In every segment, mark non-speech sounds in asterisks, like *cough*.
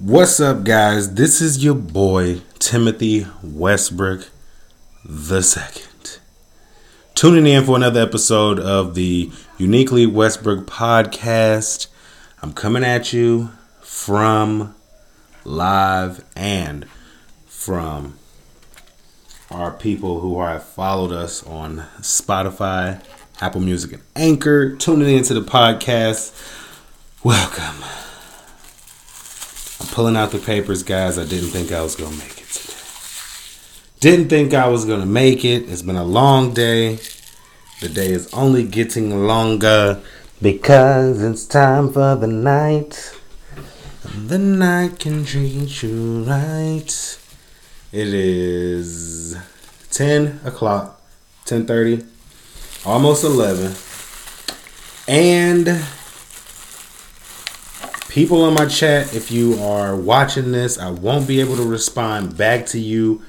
What's up, guys? This is your boy Timothy Westbrook the second. Tuning in for another episode of the Uniquely Westbrook podcast. I'm coming at you from live and from our people who have followed us on Spotify, Apple Music, and Anchor. Tuning into the podcast. Welcome. Pulling out the papers, guys. I didn't think I was to make it today. Didn't think I was to make it. It's been a long day. The day is only getting longer because it's time for the night. The night can treat you right. It is 10 o'clock, 10.30, almost 11. And people on my chat, if you are watching this, I won't be able to respond back to you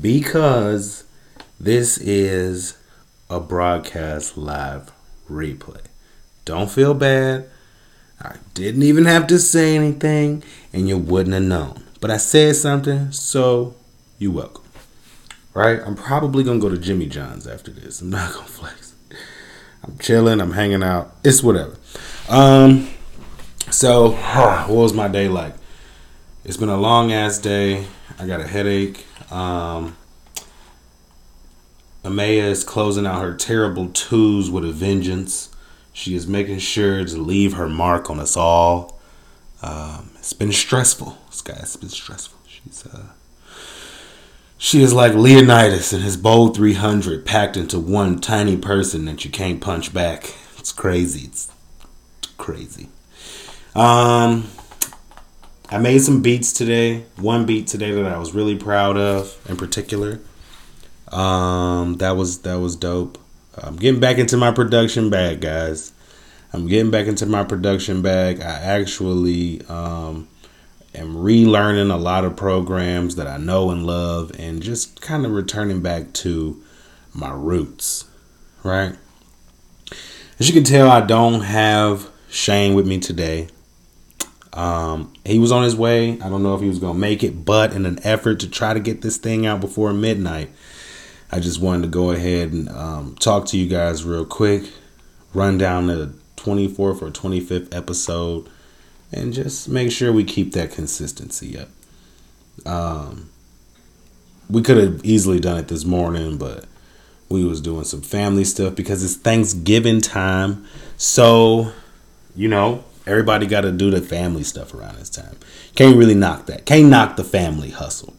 because this is a broadcast live replay. Don't feel bad. I didn't even have to say anything and you wouldn't have known. But I said something, so you're welcome. Right? I'm probably gonna go to Jimmy John's after this. I'm not gonna flex. I'm chilling, I'm hanging out. It's whatever. Um so, *sighs* what was my day like? It's been a long ass day. I got a headache. Um, Amaya is closing out her terrible twos with a vengeance. She is making sure to leave her mark on us all. Um, it's been stressful. This guy's been stressful. She's uh, she is like Leonidas and his bow 300 packed into one tiny person that you can't punch back. It's crazy. It's crazy. Um, I made some beats today. One beat today that I was really proud of, in particular. Um, that was that was dope. I'm getting back into my production bag, guys. I'm getting back into my production bag. I actually um, am relearning a lot of programs that I know and love, and just kind of returning back to my roots. Right. As you can tell, I don't have Shane with me today. Um, he was on his way. I don't know if he was going to make it, but in an effort to try to get this thing out before midnight, I just wanted to go ahead and um, talk to you guys real quick, run down the 24th or 25th episode, and just make sure we keep that consistency up. Um, we could have easily done it this morning, but we was doing some family stuff because it's Thanksgiving time. So, you know, Everybody got to do the family stuff around this time. Can't really knock that. Can't knock the family hustle,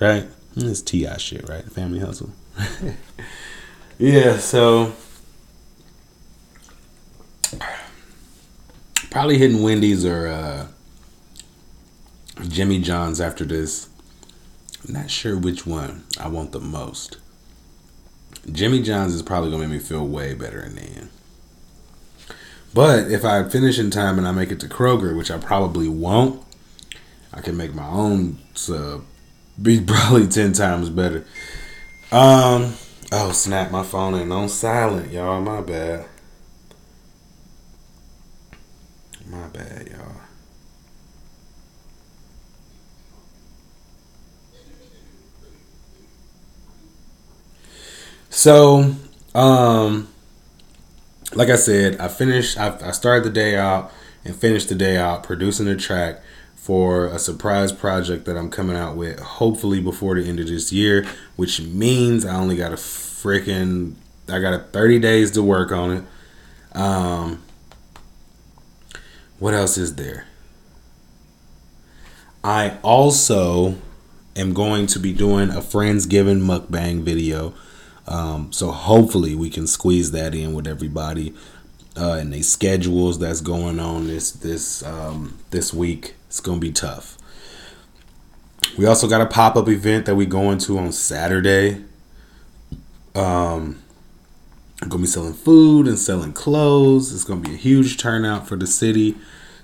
right? It's T.I. shit, right? Family hustle. *laughs* yeah. So probably hitting Wendy's or uh, Jimmy John's after this. I'm not sure which one I want the most. Jimmy John's is probably gonna make me feel way better in the end. But if I finish in time and I make it to Kroger, which I probably won't, I can make my own sub. *laughs* Be probably ten times better. Um. Oh snap! My phone ain't on silent, y'all. My bad. My bad, y'all. So, um, like I said, I finished. I, I started the day out and finished the day out producing a track for a surprise project that I'm coming out with, hopefully before the end of this year, which means I only got a freaking. I got a 30 days to work on it. Um, what else is there? I also am going to be doing a Friendsgiving mukbang video um, so hopefully we can squeeze that in with everybody uh, and the schedules that's going on this this um, this week. It's gonna be tough. We also got a pop up event that we going to on Saturday. Um, I'm gonna be selling food and selling clothes. It's gonna be a huge turnout for the city.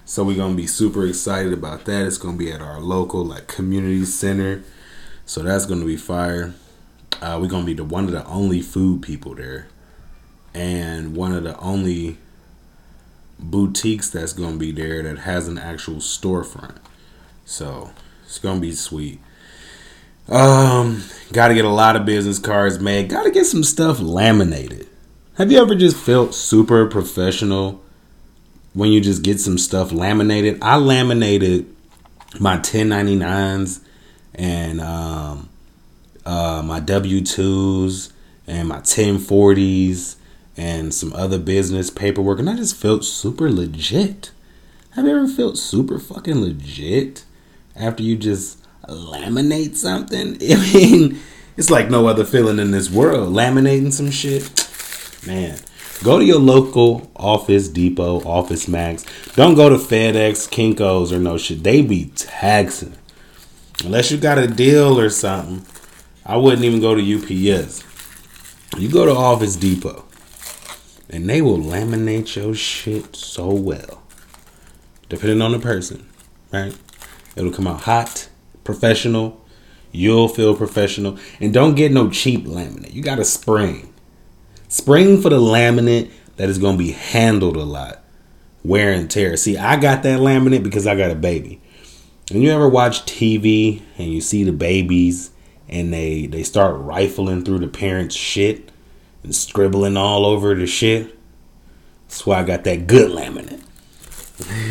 So we're gonna be super excited about that. It's gonna be at our local like community center. So that's gonna be fire. Uh, we're gonna be the one of the only food people there, and one of the only boutiques that's gonna be there that has an actual storefront. So it's gonna be sweet. Um, got to get a lot of business cards made. Got to get some stuff laminated. Have you ever just felt super professional when you just get some stuff laminated? I laminated my 1099s and um, uh, my W 2s and my 1040s and some other business paperwork, and I just felt super legit. Have you ever felt super fucking legit after you just laminate something? *laughs* I mean, it's like no other feeling in this world. Laminating some shit, man. Go to your local Office Depot, Office Max. Don't go to FedEx, Kinkos, or no shit. They be taxing. Unless you got a deal or something, I wouldn't even go to UPS. You go to Office Depot, and they will laminate your shit so well. Depending on the person, right? It'll come out hot, professional. You'll feel professional. And don't get no cheap laminate. You got to spring. Spring for the laminate that is going to be handled a lot. Wear and tear. See, I got that laminate because I got a baby. And you ever watch TV and you see the babies and they they start rifling through the parents' shit and scribbling all over the shit? That's why I got that good laminate.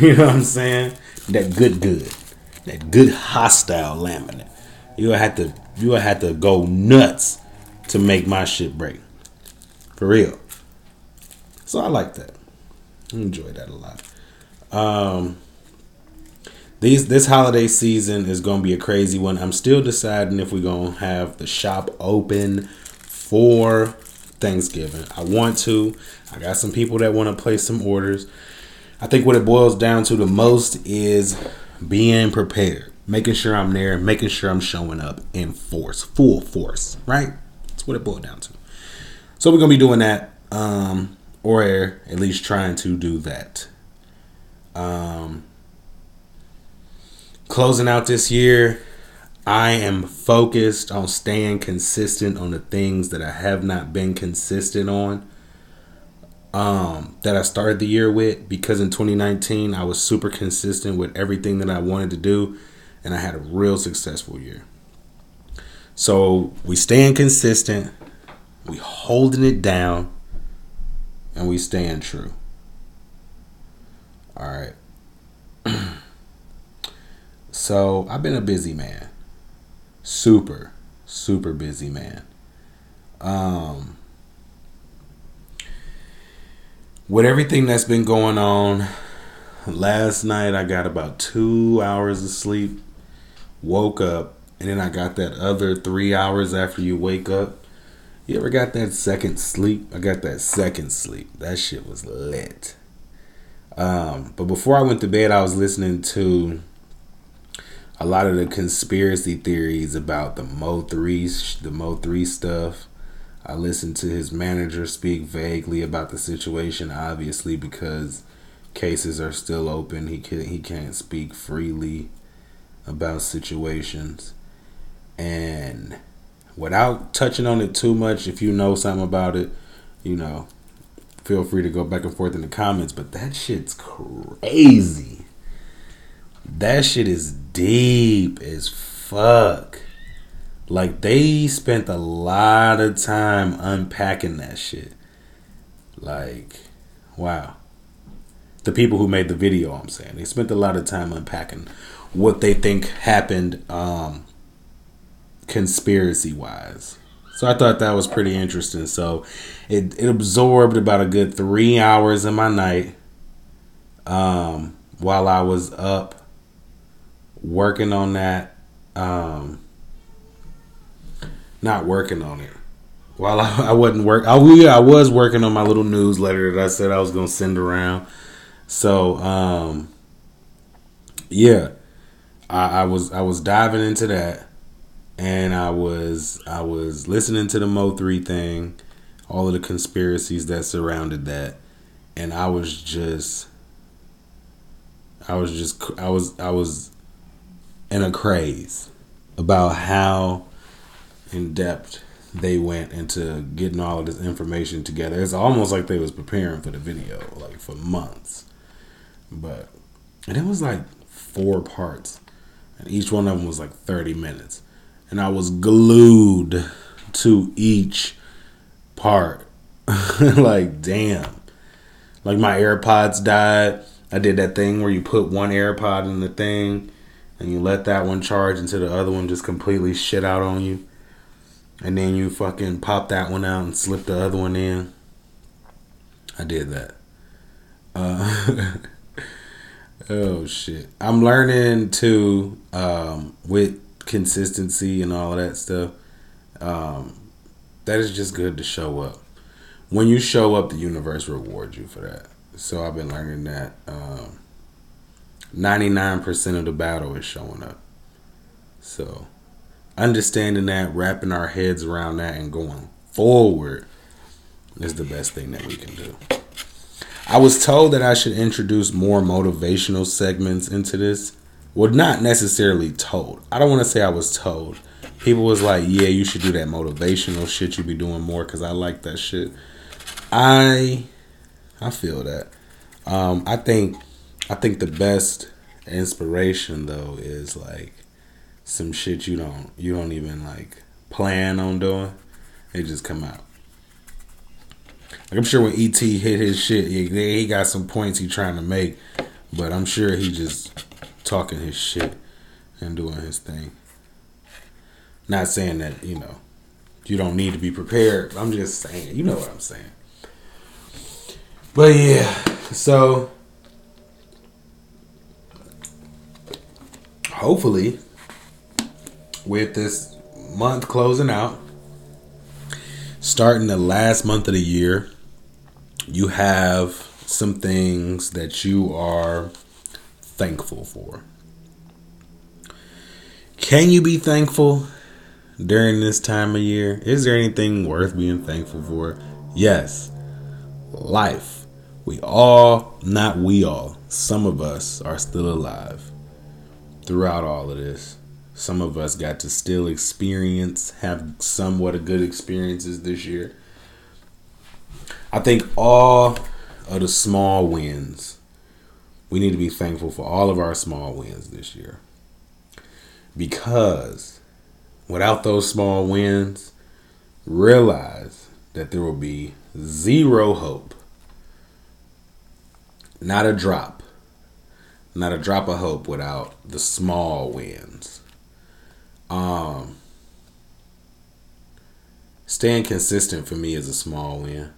*laughs* you know what I'm saying? That good good. That good hostile laminate. You'll have to you'll have to go nuts to make my shit break. For real. So I like that. I enjoy that a lot. Um these this holiday season is gonna be a crazy one. I'm still deciding if we're gonna have the shop open for Thanksgiving. I want to. I got some people that want to place some orders. I think what it boils down to the most is being prepared, making sure I'm there, making sure I'm showing up in force, full force, right? That's what it boils down to. So we're gonna be doing that, um, or at least trying to do that. Um, closing out this year, I am focused on staying consistent on the things that I have not been consistent on. Um, that I started the year with because in 2019 I was super consistent with everything that I wanted to do and I had a real successful year. So we staying consistent, we holding it down, and we staying true. All right. *clears throat* So I've been a busy man. Super, super busy man. Um, with everything that's been going on, last night I got about two hours of sleep, woke up, and then I got that other three hours after you wake up. You ever got that second sleep? I got that second sleep. That shit was lit. Um, but before I went to bed, I was listening to a lot of the conspiracy theories about the Mo three the Mo three stuff. I listened to his manager speak vaguely about the situation, obviously because cases are still open. He can he can't speak freely about situations, and without touching on it too much, if you know something about it, you know, feel free to go back and forth in the comments. But that shit's crazy. That shit is deep as fuck. Like they spent a lot of time unpacking that shit. Like, wow. The people who made the video, I'm saying, they spent a lot of time unpacking what they think happened um conspiracy wise. So I thought that was pretty interesting. So it it absorbed about a good 3 hours in my night um while I was up working on that. Um, not working on it. While I, I wasn't work, I I was working on my little newsletter that I said I was gonna send around. So um, yeah, I, I was I was diving into that, and I was I was listening to the Mo three thing, all of the conspiracies that surrounded that, and I was just I was just I was I was in a craze about how in depth they went into getting all of this information together. It's almost like they was preparing for the video, like for months. But and it was like four parts. and each one of them was like 30 minutes. And I was glued to each part. *laughs* like, damn. Like, my AirPods died. I did that thing where you put one AirPod in the thing and you let that one charge until the other one just completely shit out on you. And then you fucking pop that one out and slip the other one in. I did that. Uh, *laughs* oh shit! I'm learning to um, with consistency and all of that stuff. Um, that is just good to show up. When you show up, the universe rewards you for that. So I've been learning that. Um, 99% of the battle is showing up. So understanding that, wrapping our heads around that, and going forward is the best thing that we can do. I was told that I should introduce more motivational segments into this. Well, not necessarily told. I don't want to say I was told. People was like, "Yeah, you should do that motivational shit. You be doing more because I like that shit." I, I feel that. Um, I think, I think the best inspiration though is like some shit you don't you don't even like plan on doing. It just come out. Like I'm sure when ET hit his shit, he, he got some points he trying to make, but I'm sure he just talking his shit and doing his thing. Not saying that you know you don't need to be prepared. I'm just saying, you know what I'm saying. But yeah, so hopefully with this month closing out, starting the last month of the year, you have some things that you are thankful for. Can you be thankful during this time of year? Is there anything worth being thankful for? Yes. Life. We all, not we all, some of us are still alive throughout all of this. Some of us got to still experience, have somewhat of good experiences this year. I think all of the small wins, we need to be thankful for all of our small wins this year. Because without those small wins, realize that there will be zero hope. Not a drop. Not a drop of hope without the small wins. Um, staying consistent for me is a small win.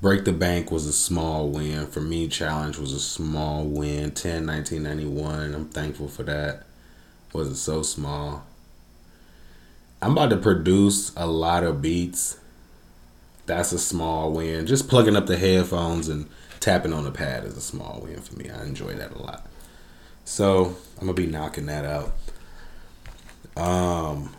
Break the Bank was a small win. For me, Challenge was a small win. 10 1991. I'm thankful for that. Wasn't so small. I'm about to produce a lot of beats. That's a small win. Just plugging up the headphones and tapping on the pad is a small win for me. I enjoy that a lot. So I'm gonna be knocking that out. Um,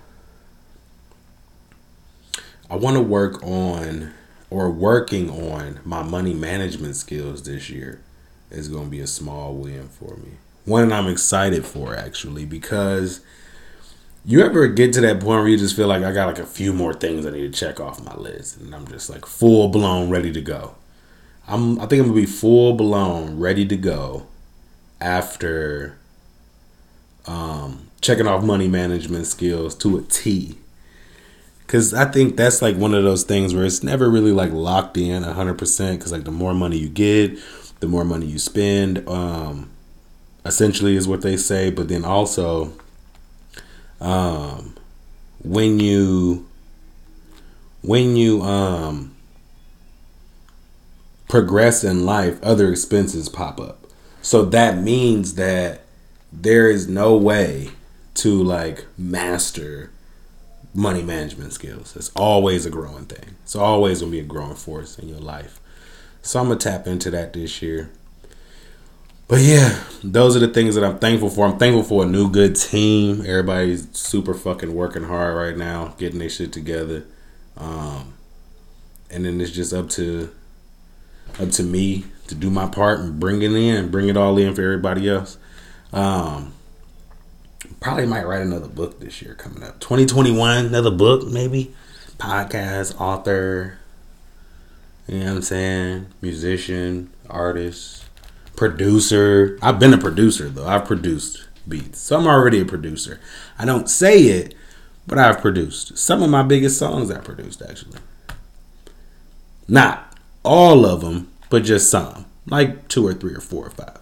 I want to work on or working on my money management skills this year is going to be a small win for me. One I'm excited for actually because you ever get to that point where you just feel like I got like a few more things I need to check off my list and I'm just like full blown ready to go. I'm I think I'm to be full blown ready to go after um checking off money management skills to a T. Cause I think that's like one of those things where it's never really like locked in hundred percent. Cause like the more money you get, the more money you spend. Um, essentially is what they say. But then also, um, when you when you um progress in life, other expenses pop up. So that means that there is no way to like master money management skills. It's always a growing thing. It's always gonna be a growing force in your life. So I'm gonna tap into that this year. But yeah, those are the things that I'm thankful for. I'm thankful for a new good team. Everybody's super fucking working hard right now, getting their shit together. Um, and then it's just up to up to me to do my part and bring it in, bring it all in for everybody else. Um, probably might write another book this year coming up. 2021, another book maybe. Podcast, author, you know what I'm saying? Musician, artist, producer. I've been a producer though. I've produced beats. So I'm already a producer. I don't say it, but I've produced some of my biggest songs. I produced actually, not all of them, but just some, like two or three or four or five,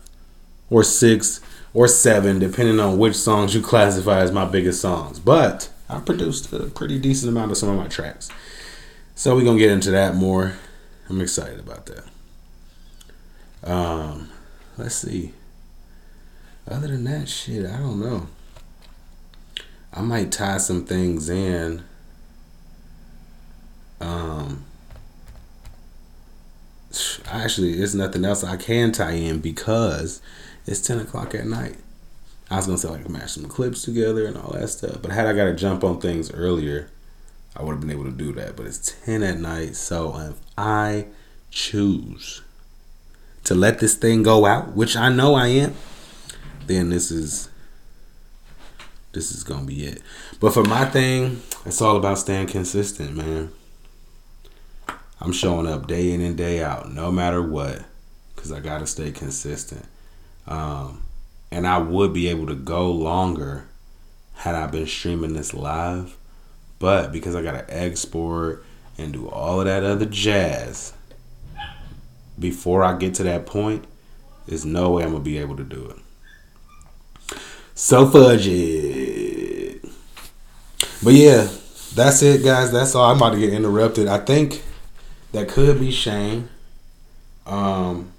or six or seven, depending on which songs you classify as my biggest songs. But I produced a pretty decent amount of some of my tracks. So we're gonna get into that more. I'm excited about that. Um, let's see. Other than that, shit, I don't know. I might tie some things in. Um, actually, there's nothing else I can tie in because it's ten o'clock at night. I was gonna say like match some clips together and all that stuff, but had I got to jump on things earlier, I would have been able to do that. But it's ten at night, so if I choose to let this thing go out, which I know I am, then this is this is gonna be it. But for my thing, it's all about staying consistent, man. I'm showing up day in and day out, no matter what, because I gotta stay consistent. Um, and I would be able to go longer had I been streaming this live, but because I gotta export and do all of that other jazz before I get to that point, there's no way I'm gonna be able to do it. So fudge it. But yeah, that's it, guys. That's all. I'm about to get interrupted. I think that could be Shane. Um,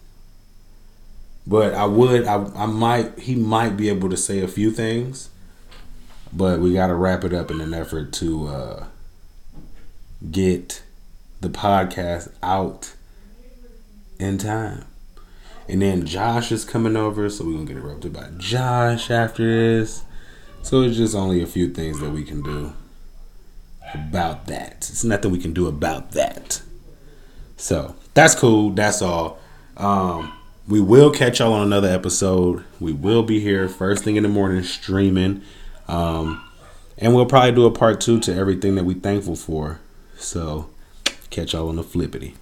but I would, I, I might, he might be able to say a few things. But we got to wrap it up in an effort to uh, get the podcast out in time. And then Josh is coming over, so we're gonna get interrupted by Josh after this. So it's just only a few things that we can do about that. It's nothing we can do about that. So that's cool. That's all. Um, we will catch y'all on another episode. We will be here first thing in the morning streaming. Um, and we'll probably do a part two to everything that we're thankful for. So catch y'all on the flippity.